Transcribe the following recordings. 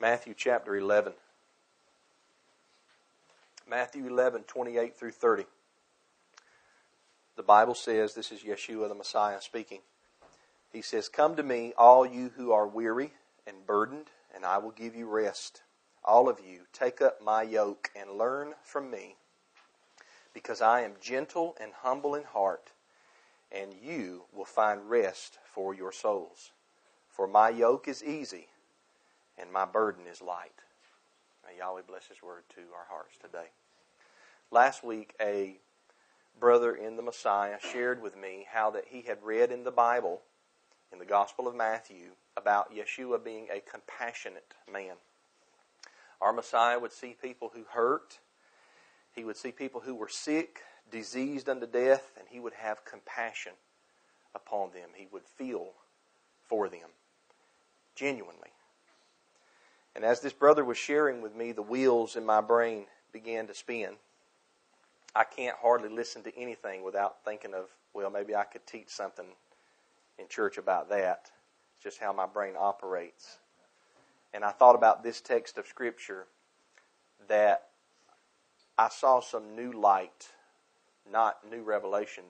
Matthew chapter 11. Matthew 11, 28 through 30. The Bible says, this is Yeshua the Messiah speaking. He says, Come to me, all you who are weary and burdened, and I will give you rest. All of you, take up my yoke and learn from me, because I am gentle and humble in heart, and you will find rest for your souls. For my yoke is easy, and my burden is light. May Yahweh bless His word to our hearts today. Last week, a brother in the Messiah shared with me how that he had read in the Bible, in the Gospel of Matthew, about Yeshua being a compassionate man. Our Messiah would see people who hurt, he would see people who were sick, diseased unto death, and he would have compassion upon them. He would feel for them genuinely. And as this brother was sharing with me, the wheels in my brain began to spin. I can't hardly listen to anything without thinking of, well, maybe I could teach something in church about that. It's just how my brain operates. And I thought about this text of Scripture that I saw some new light, not new revelation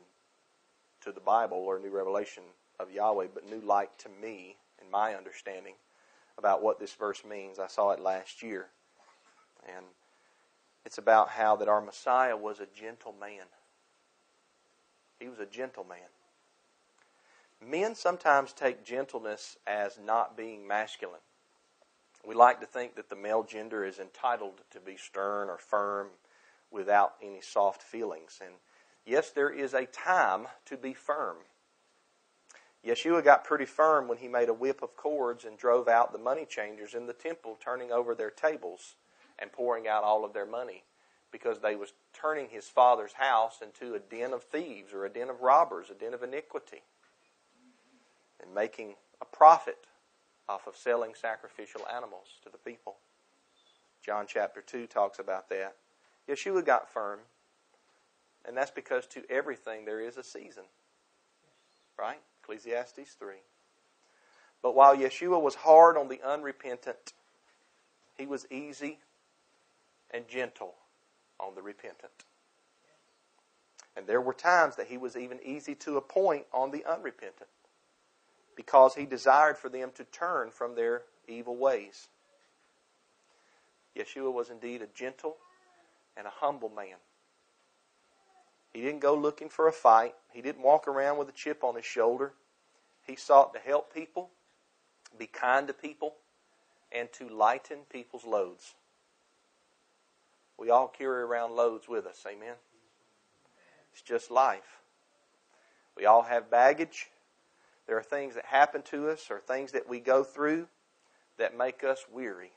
to the Bible or new revelation of Yahweh, but new light to me and my understanding about what this verse means. I saw it last year. And it's about how that our Messiah was a gentle man. He was a gentle man. Men sometimes take gentleness as not being masculine. We like to think that the male gender is entitled to be stern or firm without any soft feelings. And yes, there is a time to be firm. Yeshua got pretty firm when he made a whip of cords and drove out the money changers in the temple, turning over their tables and pouring out all of their money because they was turning his father's house into a den of thieves or a den of robbers, a den of iniquity, and making a profit off of selling sacrificial animals to the people. John chapter 2 talks about that. Yeshua got firm, and that's because to everything there is a season. Right? Ecclesiastes 3. But while Yeshua was hard on the unrepentant, he was easy and gentle on the repentant. And there were times that he was even easy to appoint on the unrepentant because he desired for them to turn from their evil ways. Yeshua was indeed a gentle and a humble man. He didn't go looking for a fight. He didn't walk around with a chip on his shoulder. He sought to help people, be kind to people, and to lighten people's loads. We all carry around loads with us. Amen. It's just life. We all have baggage. There are things that happen to us or things that we go through that make us weary.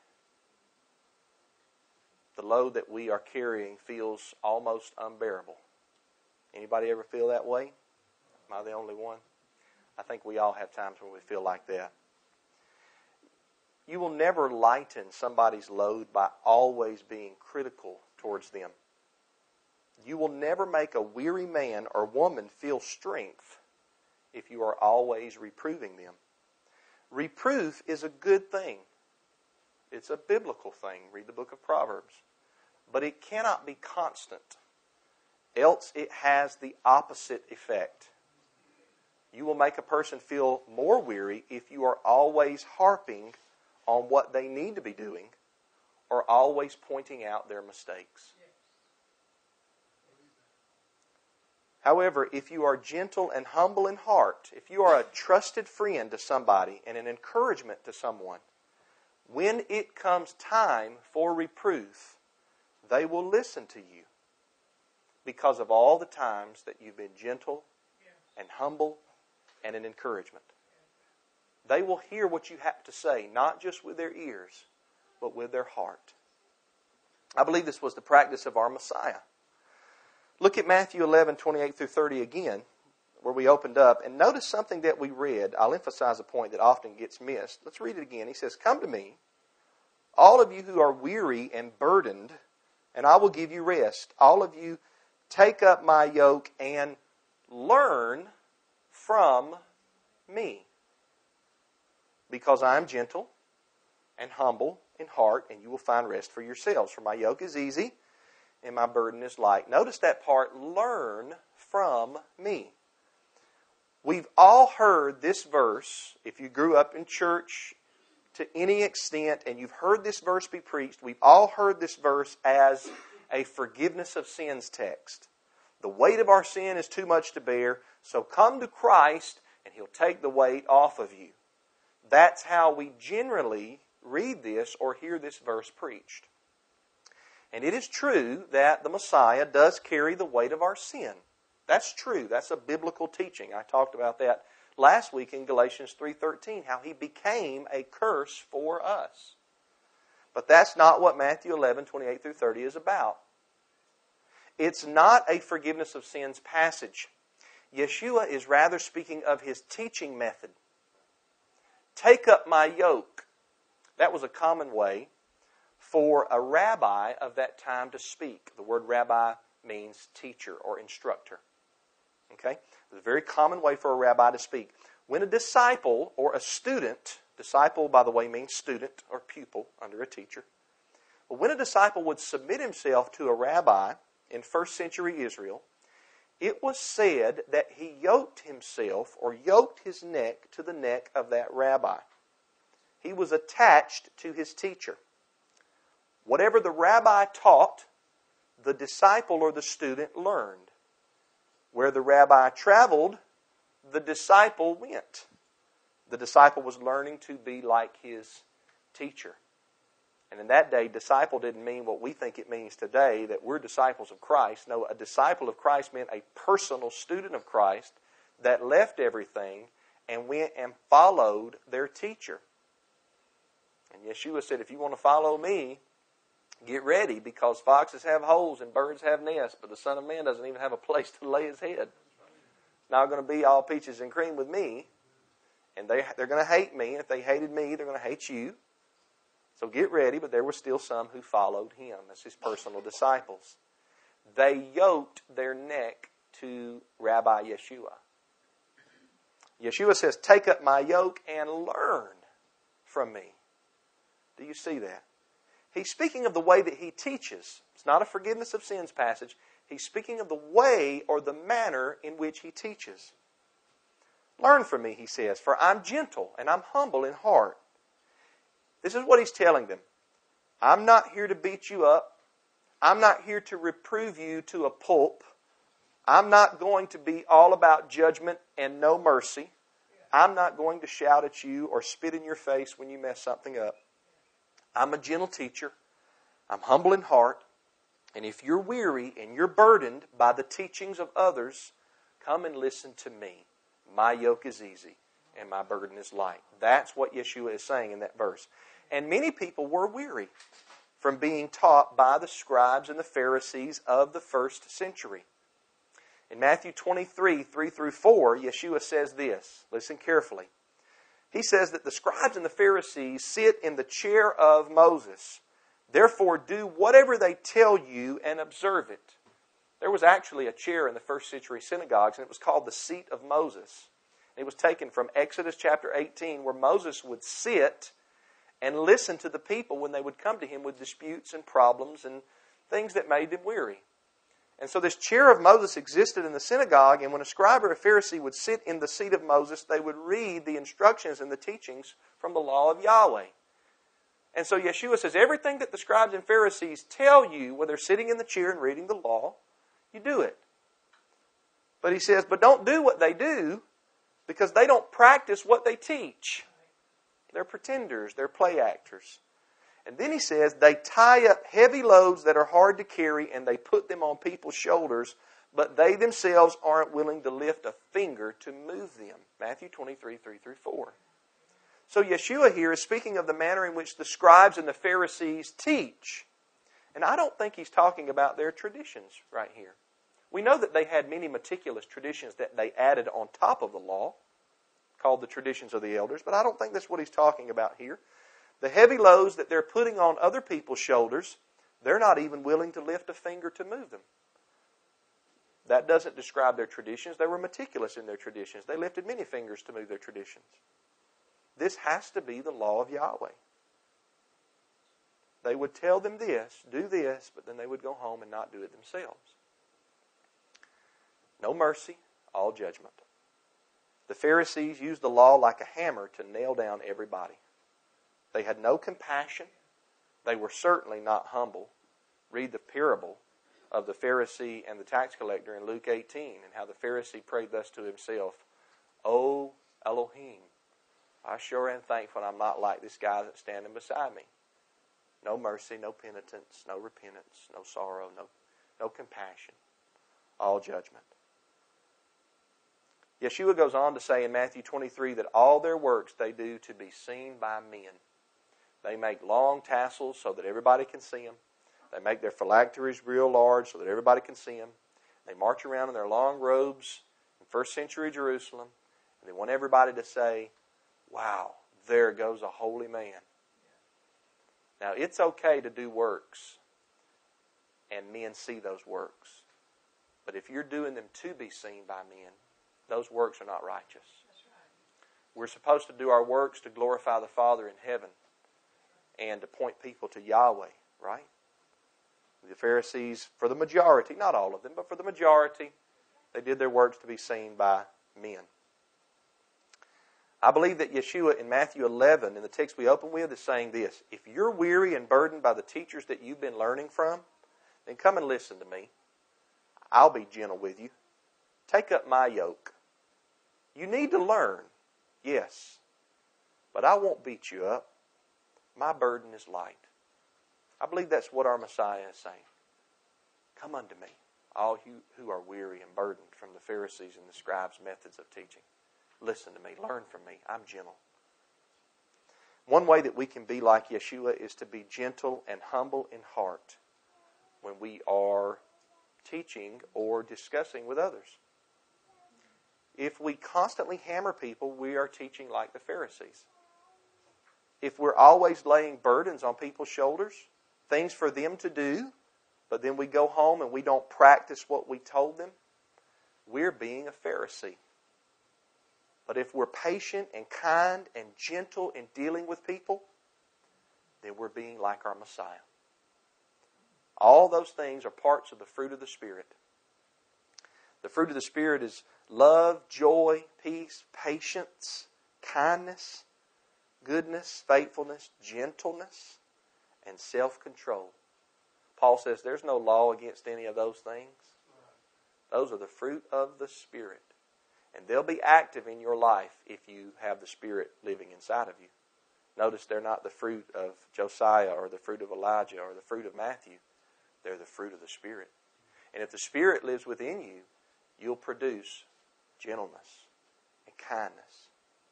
The load that we are carrying feels almost unbearable. Anybody ever feel that way? Am I the only one? I think we all have times when we feel like that. You will never lighten somebody's load by always being critical towards them. You will never make a weary man or woman feel strength if you are always reproving them. Reproof is a good thing. It's a biblical thing. Read the book of Proverbs. But it cannot be constant, else, it has the opposite effect. You will make a person feel more weary if you are always harping on what they need to be doing or always pointing out their mistakes. However, if you are gentle and humble in heart, if you are a trusted friend to somebody and an encouragement to someone, when it comes time for reproof, they will listen to you because of all the times that you've been gentle and humble and an encouragement. They will hear what you have to say, not just with their ears, but with their heart. I believe this was the practice of our Messiah. Look at Matthew 11, 28 through 30 again, where we opened up, and notice something that we read. I'll emphasize a point that often gets missed. Let's read it again. He says, Come to me, all of you who are weary and burdened, and I will give you rest. All of you, take up my yoke and learn from me because I am gentle and humble in heart, and you will find rest for yourselves. For my yoke is easy and my burden is light. Notice that part learn from me. We've all heard this verse. If you grew up in church to any extent and you've heard this verse be preached, we've all heard this verse as a forgiveness of sins text. The weight of our sin is too much to bear, so come to Christ and He'll take the weight off of you. That's how we generally read this or hear this verse preached. And it is true that the Messiah does carry the weight of our sin. That's true. That's a biblical teaching. I talked about that last week in Galatians 3:13 how he became a curse for us. But that's not what Matthew 11:28 through 30 is about. It's not a forgiveness of sins passage. Yeshua is rather speaking of his teaching method. Take up my yoke. That was a common way for a rabbi of that time to speak. The word rabbi means teacher or instructor. Okay? It's a very common way for a rabbi to speak. When a disciple or a student, disciple, by the way, means student or pupil under a teacher. But when a disciple would submit himself to a rabbi in first century Israel, it was said that he yoked himself or yoked his neck to the neck of that rabbi. He was attached to his teacher. Whatever the rabbi taught, the disciple or the student learned. Where the rabbi traveled, the disciple went. The disciple was learning to be like his teacher. And in that day, disciple didn't mean what we think it means today, that we're disciples of Christ. No, a disciple of Christ meant a personal student of Christ that left everything and went and followed their teacher. And Yeshua said, if you want to follow me, Get ready because foxes have holes and birds have nests, but the Son of Man doesn't even have a place to lay his head. It's not going to be all peaches and cream with me. And they, they're going to hate me. And if they hated me, they're going to hate you. So get ready, but there were still some who followed him as his personal disciples. They yoked their neck to Rabbi Yeshua. Yeshua says, Take up my yoke and learn from me. Do you see that? He's speaking of the way that he teaches. It's not a forgiveness of sins passage. He's speaking of the way or the manner in which he teaches. Learn from me, he says, for I'm gentle and I'm humble in heart. This is what he's telling them. I'm not here to beat you up. I'm not here to reprove you to a pulp. I'm not going to be all about judgment and no mercy. I'm not going to shout at you or spit in your face when you mess something up. I'm a gentle teacher. I'm humble in heart. And if you're weary and you're burdened by the teachings of others, come and listen to me. My yoke is easy and my burden is light. That's what Yeshua is saying in that verse. And many people were weary from being taught by the scribes and the Pharisees of the first century. In Matthew 23, 3 through 4, Yeshua says this. Listen carefully he says that the scribes and the Pharisees sit in the chair of Moses. Therefore, do whatever they tell you and observe it. There was actually a chair in the first century synagogues, and it was called the seat of Moses. It was taken from Exodus chapter 18, where Moses would sit and listen to the people when they would come to him with disputes and problems and things that made them weary. And so this chair of Moses existed in the synagogue, and when a scribe or a Pharisee would sit in the seat of Moses, they would read the instructions and the teachings from the law of Yahweh. And so Yeshua says, everything that the scribes and Pharisees tell you when they're sitting in the chair and reading the law, you do it. But he says, but don't do what they do because they don't practice what they teach. They're pretenders, they're play actors. And then he says they tie up heavy loads that are hard to carry and they put them on people's shoulders, but they themselves aren't willing to lift a finger to move them. Matthew 23, 3 through 4. So Yeshua here is speaking of the manner in which the scribes and the Pharisees teach. And I don't think he's talking about their traditions right here. We know that they had many meticulous traditions that they added on top of the law, called the traditions of the elders, but I don't think that's what he's talking about here. The heavy loads that they're putting on other people's shoulders, they're not even willing to lift a finger to move them. That doesn't describe their traditions. They were meticulous in their traditions. They lifted many fingers to move their traditions. This has to be the law of Yahweh. They would tell them this, do this, but then they would go home and not do it themselves. No mercy, all judgment. The Pharisees used the law like a hammer to nail down everybody. They had no compassion. They were certainly not humble. Read the parable of the Pharisee and the tax collector in Luke 18 and how the Pharisee prayed thus to himself, O Elohim, I sure am thankful I'm not like this guy that's standing beside me. No mercy, no penitence, no repentance, no sorrow, no, no compassion. All judgment. Yeshua goes on to say in Matthew 23 that all their works they do to be seen by men. They make long tassels so that everybody can see them. They make their phylacteries real large so that everybody can see them. They march around in their long robes in first century Jerusalem, and they want everybody to say, Wow, there goes a holy man. Now, it's okay to do works and men see those works. But if you're doing them to be seen by men, those works are not righteous. Right. We're supposed to do our works to glorify the Father in heaven and to point people to Yahweh, right? The Pharisees, for the majority, not all of them, but for the majority, they did their works to be seen by men. I believe that Yeshua in Matthew 11, in the text we open with, is saying this If you're weary and burdened by the teachers that you've been learning from, then come and listen to me. I'll be gentle with you. Take up my yoke. You need to learn, yes, but I won't beat you up. My burden is light. I believe that's what our Messiah is saying. Come unto me, all you who are weary and burdened from the Pharisees and the scribes' methods of teaching. Listen to me. Learn from me. I'm gentle. One way that we can be like Yeshua is to be gentle and humble in heart when we are teaching or discussing with others. If we constantly hammer people, we are teaching like the Pharisees. If we're always laying burdens on people's shoulders, things for them to do, but then we go home and we don't practice what we told them, we're being a Pharisee. But if we're patient and kind and gentle in dealing with people, then we're being like our Messiah. All those things are parts of the fruit of the Spirit. The fruit of the Spirit is love, joy, peace, patience, kindness, goodness, faithfulness, gentleness, and self control. Paul says there's no law against any of those things. Those are the fruit of the Spirit. And they'll be active in your life if you have the Spirit living inside of you. Notice they're not the fruit of Josiah or the fruit of Elijah or the fruit of Matthew. They're the fruit of the Spirit. And if the Spirit lives within you, you'll produce gentleness and kindness,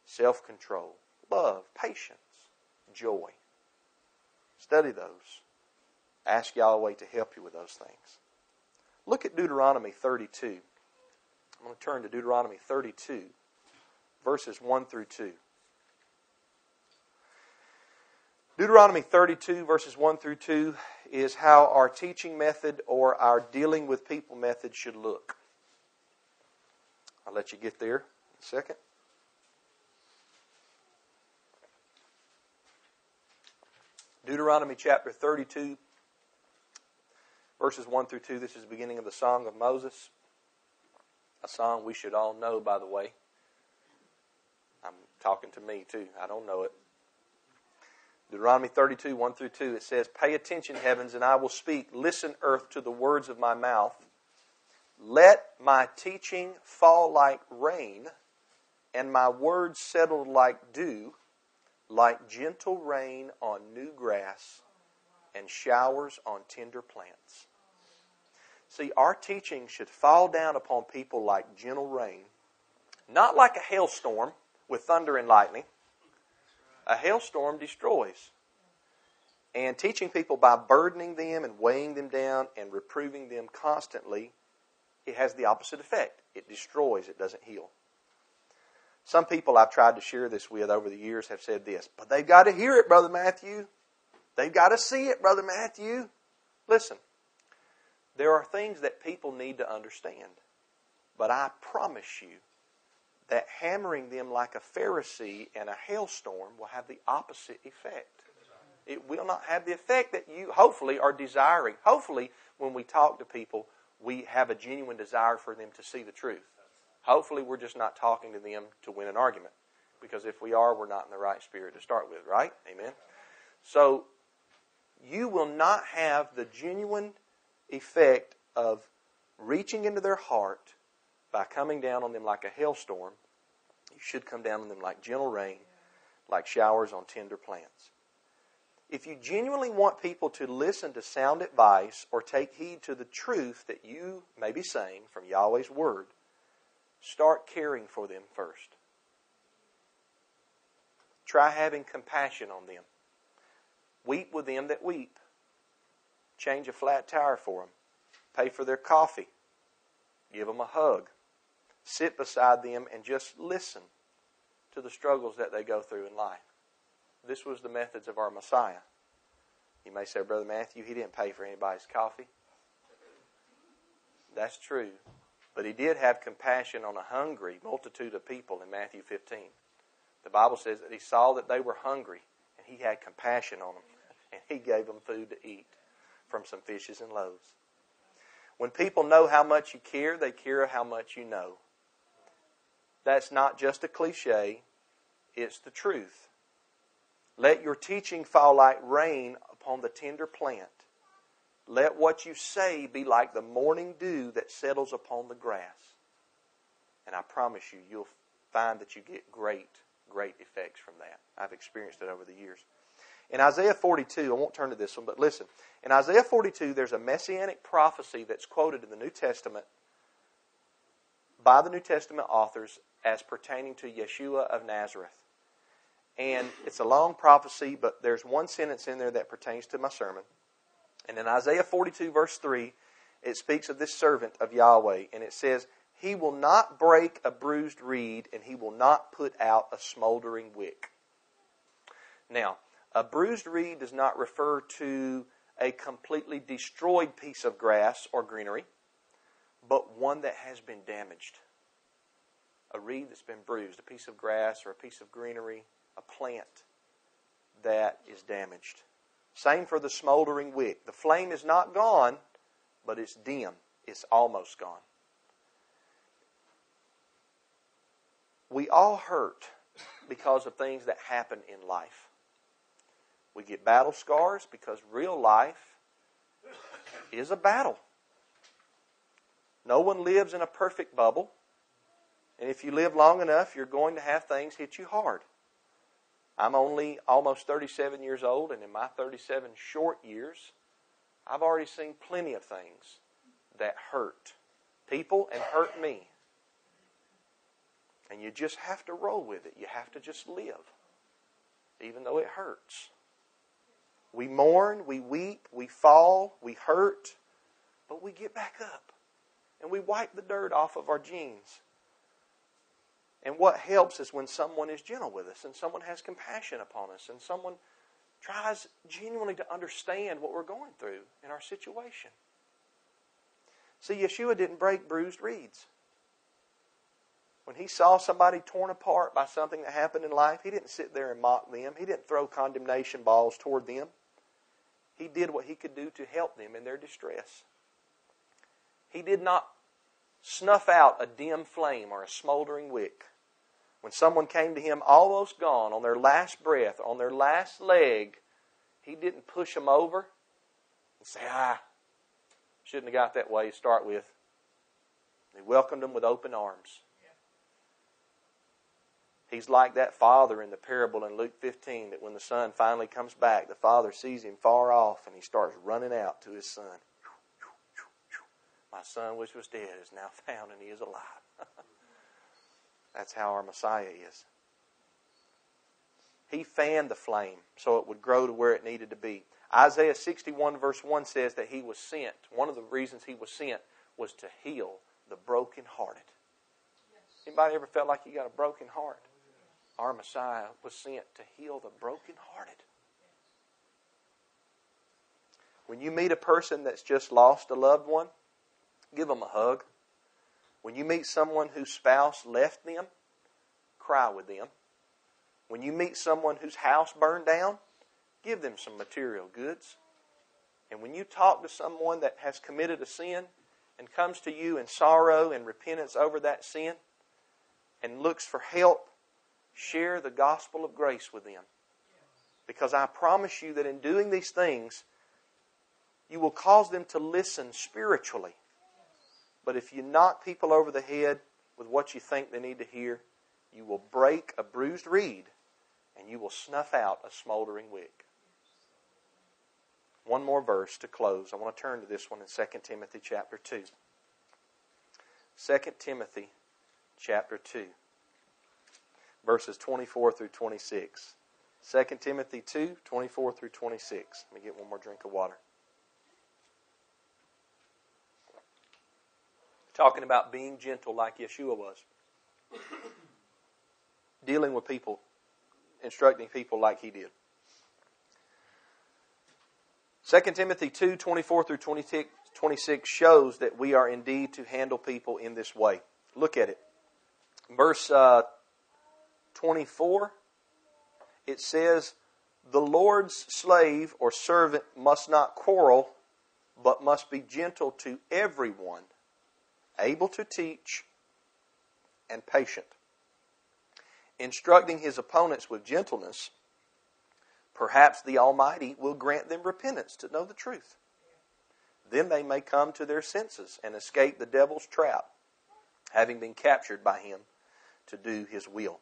self control, love, patience, joy. Study those. Ask Yahweh to help you with those things. Look at Deuteronomy 32. I'm going to turn to Deuteronomy 32, verses 1 through 2. Deuteronomy 32, verses 1 through 2, is how our teaching method or our dealing with people method should look. I'll let you get there in a second. Deuteronomy chapter 32, verses 1 through 2. This is the beginning of the Song of Moses a song we should all know, by the way. I'm talking to me, too. I don't know it. Deuteronomy 32, 1 through 2, it says, Pay attention, heavens, and I will speak. Listen, earth, to the words of my mouth. Let my teaching fall like rain, and my words settle like dew, like gentle rain on new grass and showers on tender plants. See, our teaching should fall down upon people like gentle rain, not like a hailstorm with thunder and lightning. A hailstorm destroys. And teaching people by burdening them and weighing them down and reproving them constantly, it has the opposite effect. It destroys, it doesn't heal. Some people I've tried to share this with over the years have said this, but they've got to hear it, Brother Matthew. They've got to see it, Brother Matthew. Listen, there are things that people need to understand. But I promise you that hammering them like a Pharisee in a hailstorm will have the opposite effect. It will not have the effect that you hopefully are desiring. Hopefully, when we talk to people, we have a genuine desire for them to see the truth. Hopefully, we're just not talking to them to win an argument. Because if we are, we're not in the right spirit to start with, right? Amen? So, you will not have the genuine effect of reaching into their heart by coming down on them like a hailstorm. You should come down on them like gentle rain, like showers on tender plants. If you genuinely want people to listen to sound advice or take heed to the truth that you may be saying from Yahweh's Word, start caring for them first. Try having compassion on them. Weep with them that weep. Change a flat tire for them. Pay for their coffee. Give them a hug. Sit beside them and just listen to the struggles that they go through in life. This was the methods of our Messiah. You may say, Brother Matthew, he didn't pay for anybody's coffee. That's true. But he did have compassion on a hungry multitude of people in Matthew 15. The Bible says that he saw that they were hungry and he had compassion on them and he gave them food to eat from some fishes and loaves. When people know how much you care, they care how much you know. That's not just a cliche, it's the truth. Let your teaching fall like rain upon the tender plant. Let what you say be like the morning dew that settles upon the grass. And I promise you, you'll find that you get great, great effects from that. I've experienced it over the years. In Isaiah 42, I won't turn to this one, but listen. In Isaiah 42, there's a messianic prophecy that's quoted in the New Testament by the New Testament authors as pertaining to Yeshua of Nazareth. And it's a long prophecy, but there's one sentence in there that pertains to my sermon. And in Isaiah 42, verse 3, it speaks of this servant of Yahweh, and it says, He will not break a bruised reed, and he will not put out a smoldering wick. Now, a bruised reed does not refer to a completely destroyed piece of grass or greenery, but one that has been damaged. A reed that's been bruised, a piece of grass or a piece of greenery a plant that is damaged. Same for the smoldering wick. The flame is not gone, but it's dim. It's almost gone. We all hurt because of things that happen in life. We get battle scars because real life is a battle. No one lives in a perfect bubble. And if you live long enough, you're going to have things hit you hard. I'm only almost 37 years old, and in my 37 short years, I've already seen plenty of things that hurt people and hurt me. And you just have to roll with it. You have to just live, even though it hurts. We mourn, we weep, we fall, we hurt, but we get back up and we wipe the dirt off of our jeans and what helps is when someone is gentle with us and someone has compassion upon us and someone tries genuinely to understand what we're going through in our situation. See, Yeshua didn't break bruised reeds. When he saw somebody torn apart by something that happened in life, he didn't sit there and mock them. He didn't throw condemnation balls toward them. He did what he could do to help them in their distress. He did not snuff out a dim flame or a smoldering wick. When someone came to him almost gone, on their last breath, on their last leg, he didn't push them over and say, ah, shouldn't have got that way to start with. He welcomed them with open arms. He's like that father in the parable in Luke 15 that when the son finally comes back, the father sees him far off and he starts running out to his son. My son, which was dead, is now found and he is alive. That's how our Messiah is. He fanned the flame so it would grow to where it needed to be. Isaiah 61, verse 1 says that he was sent. One of the reasons he was sent was to heal the brokenhearted. Yes. Anybody ever felt like you got a broken heart? Our Messiah was sent to heal the brokenhearted. When you meet a person that's just lost a loved one, give them a hug. When you meet someone whose spouse left them, cry with them. When you meet someone whose house burned down, give them some material goods. And when you talk to someone that has committed a sin and comes to you in sorrow and repentance over that sin and looks for help, share the gospel of grace with them. Because I promise you that in doing these things, you will cause them to listen spiritually. But if you knock people over the head with what you think they need to hear, you will break a bruised reed and you will snuff out a smoldering wick. One more verse to close. I want to turn to this one in 2 Timothy chapter 2. 2 Timothy chapter 2, verses 24 through 26. 2 Timothy 2, 24 through 26. Let me get one more drink of water. Talking about being gentle like Yeshua was. Dealing with people, instructing people like he did. 2 Timothy 2 24 through 26 shows that we are indeed to handle people in this way. Look at it. Verse uh, 24, it says, The Lord's slave or servant must not quarrel, but must be gentle to everyone, able to teach, and patient. Instructing his opponents with gentleness Perhaps the Almighty will grant them repentance to know the truth. Then they may come to their senses and escape the devil's trap, having been captured by him to do his will.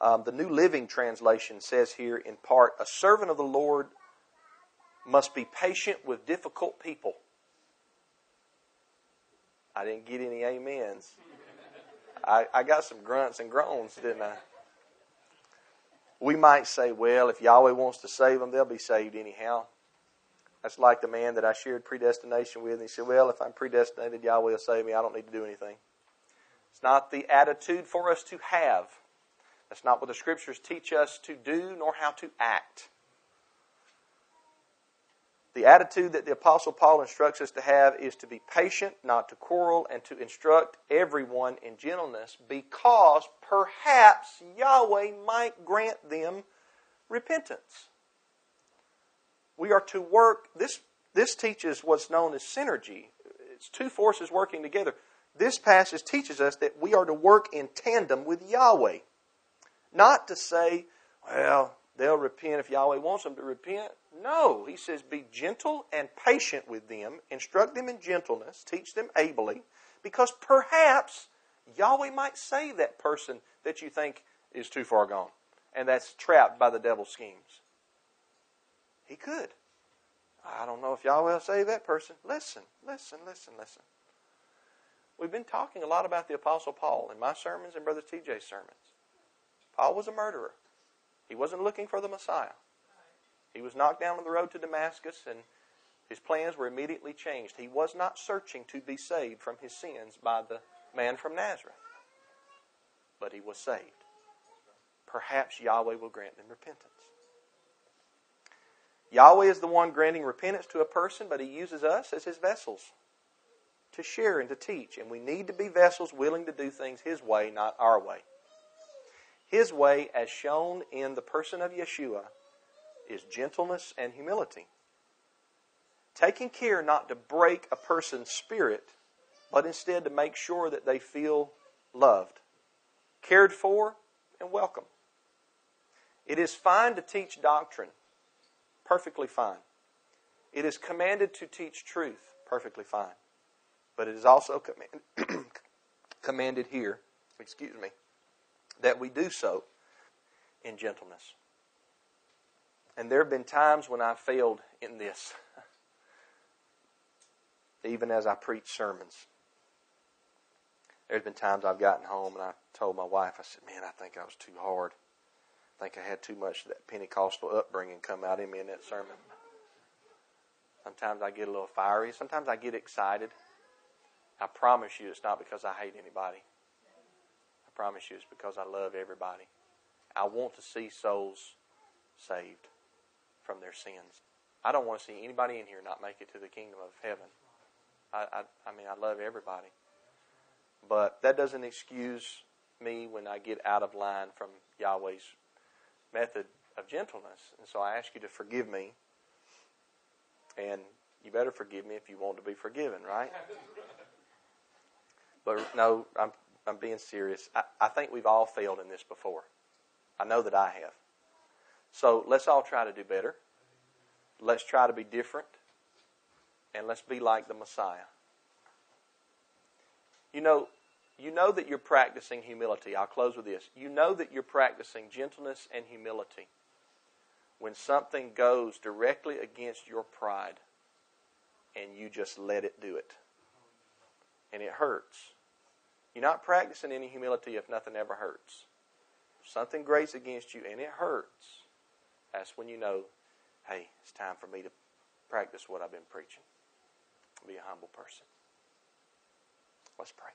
Um, the New Living Translation says here in part, a servant of the Lord must be patient with difficult people. I didn't get any amens. I, I got some grunts and groans, didn't I? we might say, well, if Yahweh wants to save them, they'll be saved anyhow. That's like the man that I shared predestination with. And he said, well, if I'm predestinated, Yahweh will save me. I don't need to do anything. It's not the attitude for us to have. That's not what the scriptures teach us to do nor how to act. The attitude that the Apostle Paul instructs us to have is to be patient, not to quarrel, and to instruct everyone in gentleness because perhaps Yahweh might grant them repentance. We are to work, this, this teaches what's known as synergy. It's two forces working together. This passage teaches us that we are to work in tandem with Yahweh. Not to say, well, they'll repent if Yahweh wants them to repent. No, he says, be gentle and patient with them, instruct them in gentleness, teach them ably, because perhaps Yahweh might save that person that you think is too far gone and that's trapped by the devil's schemes. He could. I don't know if Yahweh will save that person. Listen, listen, listen, listen. We've been talking a lot about the Apostle Paul in my sermons and Brother TJ's sermons. Paul was a murderer. He wasn't looking for the Messiah. He was knocked down on the road to Damascus and his plans were immediately changed. He was not searching to be saved from his sins by the man from Nazareth, but he was saved. Perhaps Yahweh will grant them repentance. Yahweh is the one granting repentance to a person, but he uses us as his vessels to share and to teach. And we need to be vessels willing to do things his way, not our way. His way, as shown in the person of Yeshua, is gentleness and humility. Taking care not to break a person's spirit, but instead to make sure that they feel loved, cared for, and welcome. It is fine to teach doctrine, perfectly fine. It is commanded to teach truth, perfectly fine. But it is also command, commanded here, excuse me, that we do so in gentleness. And there have been times when I failed in this, even as I preach sermons. There's been times I've gotten home and I told my wife, I said, Man, I think I was too hard. I think I had too much of that Pentecostal upbringing come out in me in that sermon. Sometimes I get a little fiery. Sometimes I get excited. I promise you it's not because I hate anybody. Promise you it's because I love everybody. I want to see souls saved from their sins. I don't want to see anybody in here not make it to the kingdom of heaven. I, I, I mean, I love everybody. But that doesn't excuse me when I get out of line from Yahweh's method of gentleness. And so I ask you to forgive me. And you better forgive me if you want to be forgiven, right? But no, I'm, I'm being serious. I, I think we've all failed in this before. I know that I have. So let's all try to do better. Let's try to be different. And let's be like the Messiah. You know, you know that you're practicing humility. I'll close with this. You know that you're practicing gentleness and humility when something goes directly against your pride and you just let it do it. And it hurts. You're not practicing any humility if nothing ever hurts. If something grates against you and it hurts, that's when you know, hey, it's time for me to practice what I've been preaching. Be a humble person. Let's pray.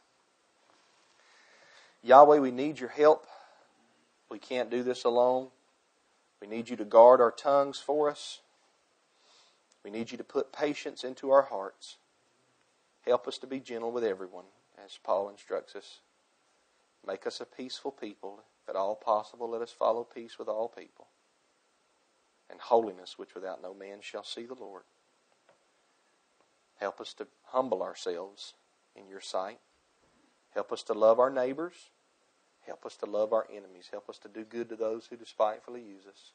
Yahweh, we need your help. We can't do this alone. We need you to guard our tongues for us. We need you to put patience into our hearts. Help us to be gentle with everyone, as Paul instructs us. Make us a peaceful people. If at all possible, let us follow peace with all people. And holiness, which without no man shall see the Lord. Help us to humble ourselves in your sight. Help us to love our neighbors. Help us to love our enemies. Help us to do good to those who despitefully use us.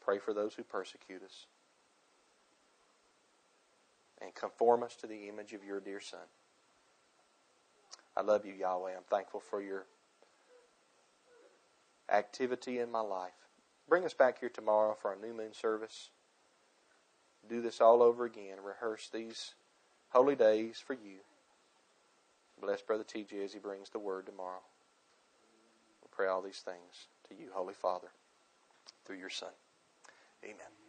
Pray for those who persecute us. And conform us to the image of your dear Son. I love you, Yahweh. I'm thankful for your activity in my life. Bring us back here tomorrow for our new moon service. Do this all over again. Rehearse these holy days for you. Bless Brother TJ as he brings the word tomorrow. We pray all these things to you, Holy Father, through your Son. Amen.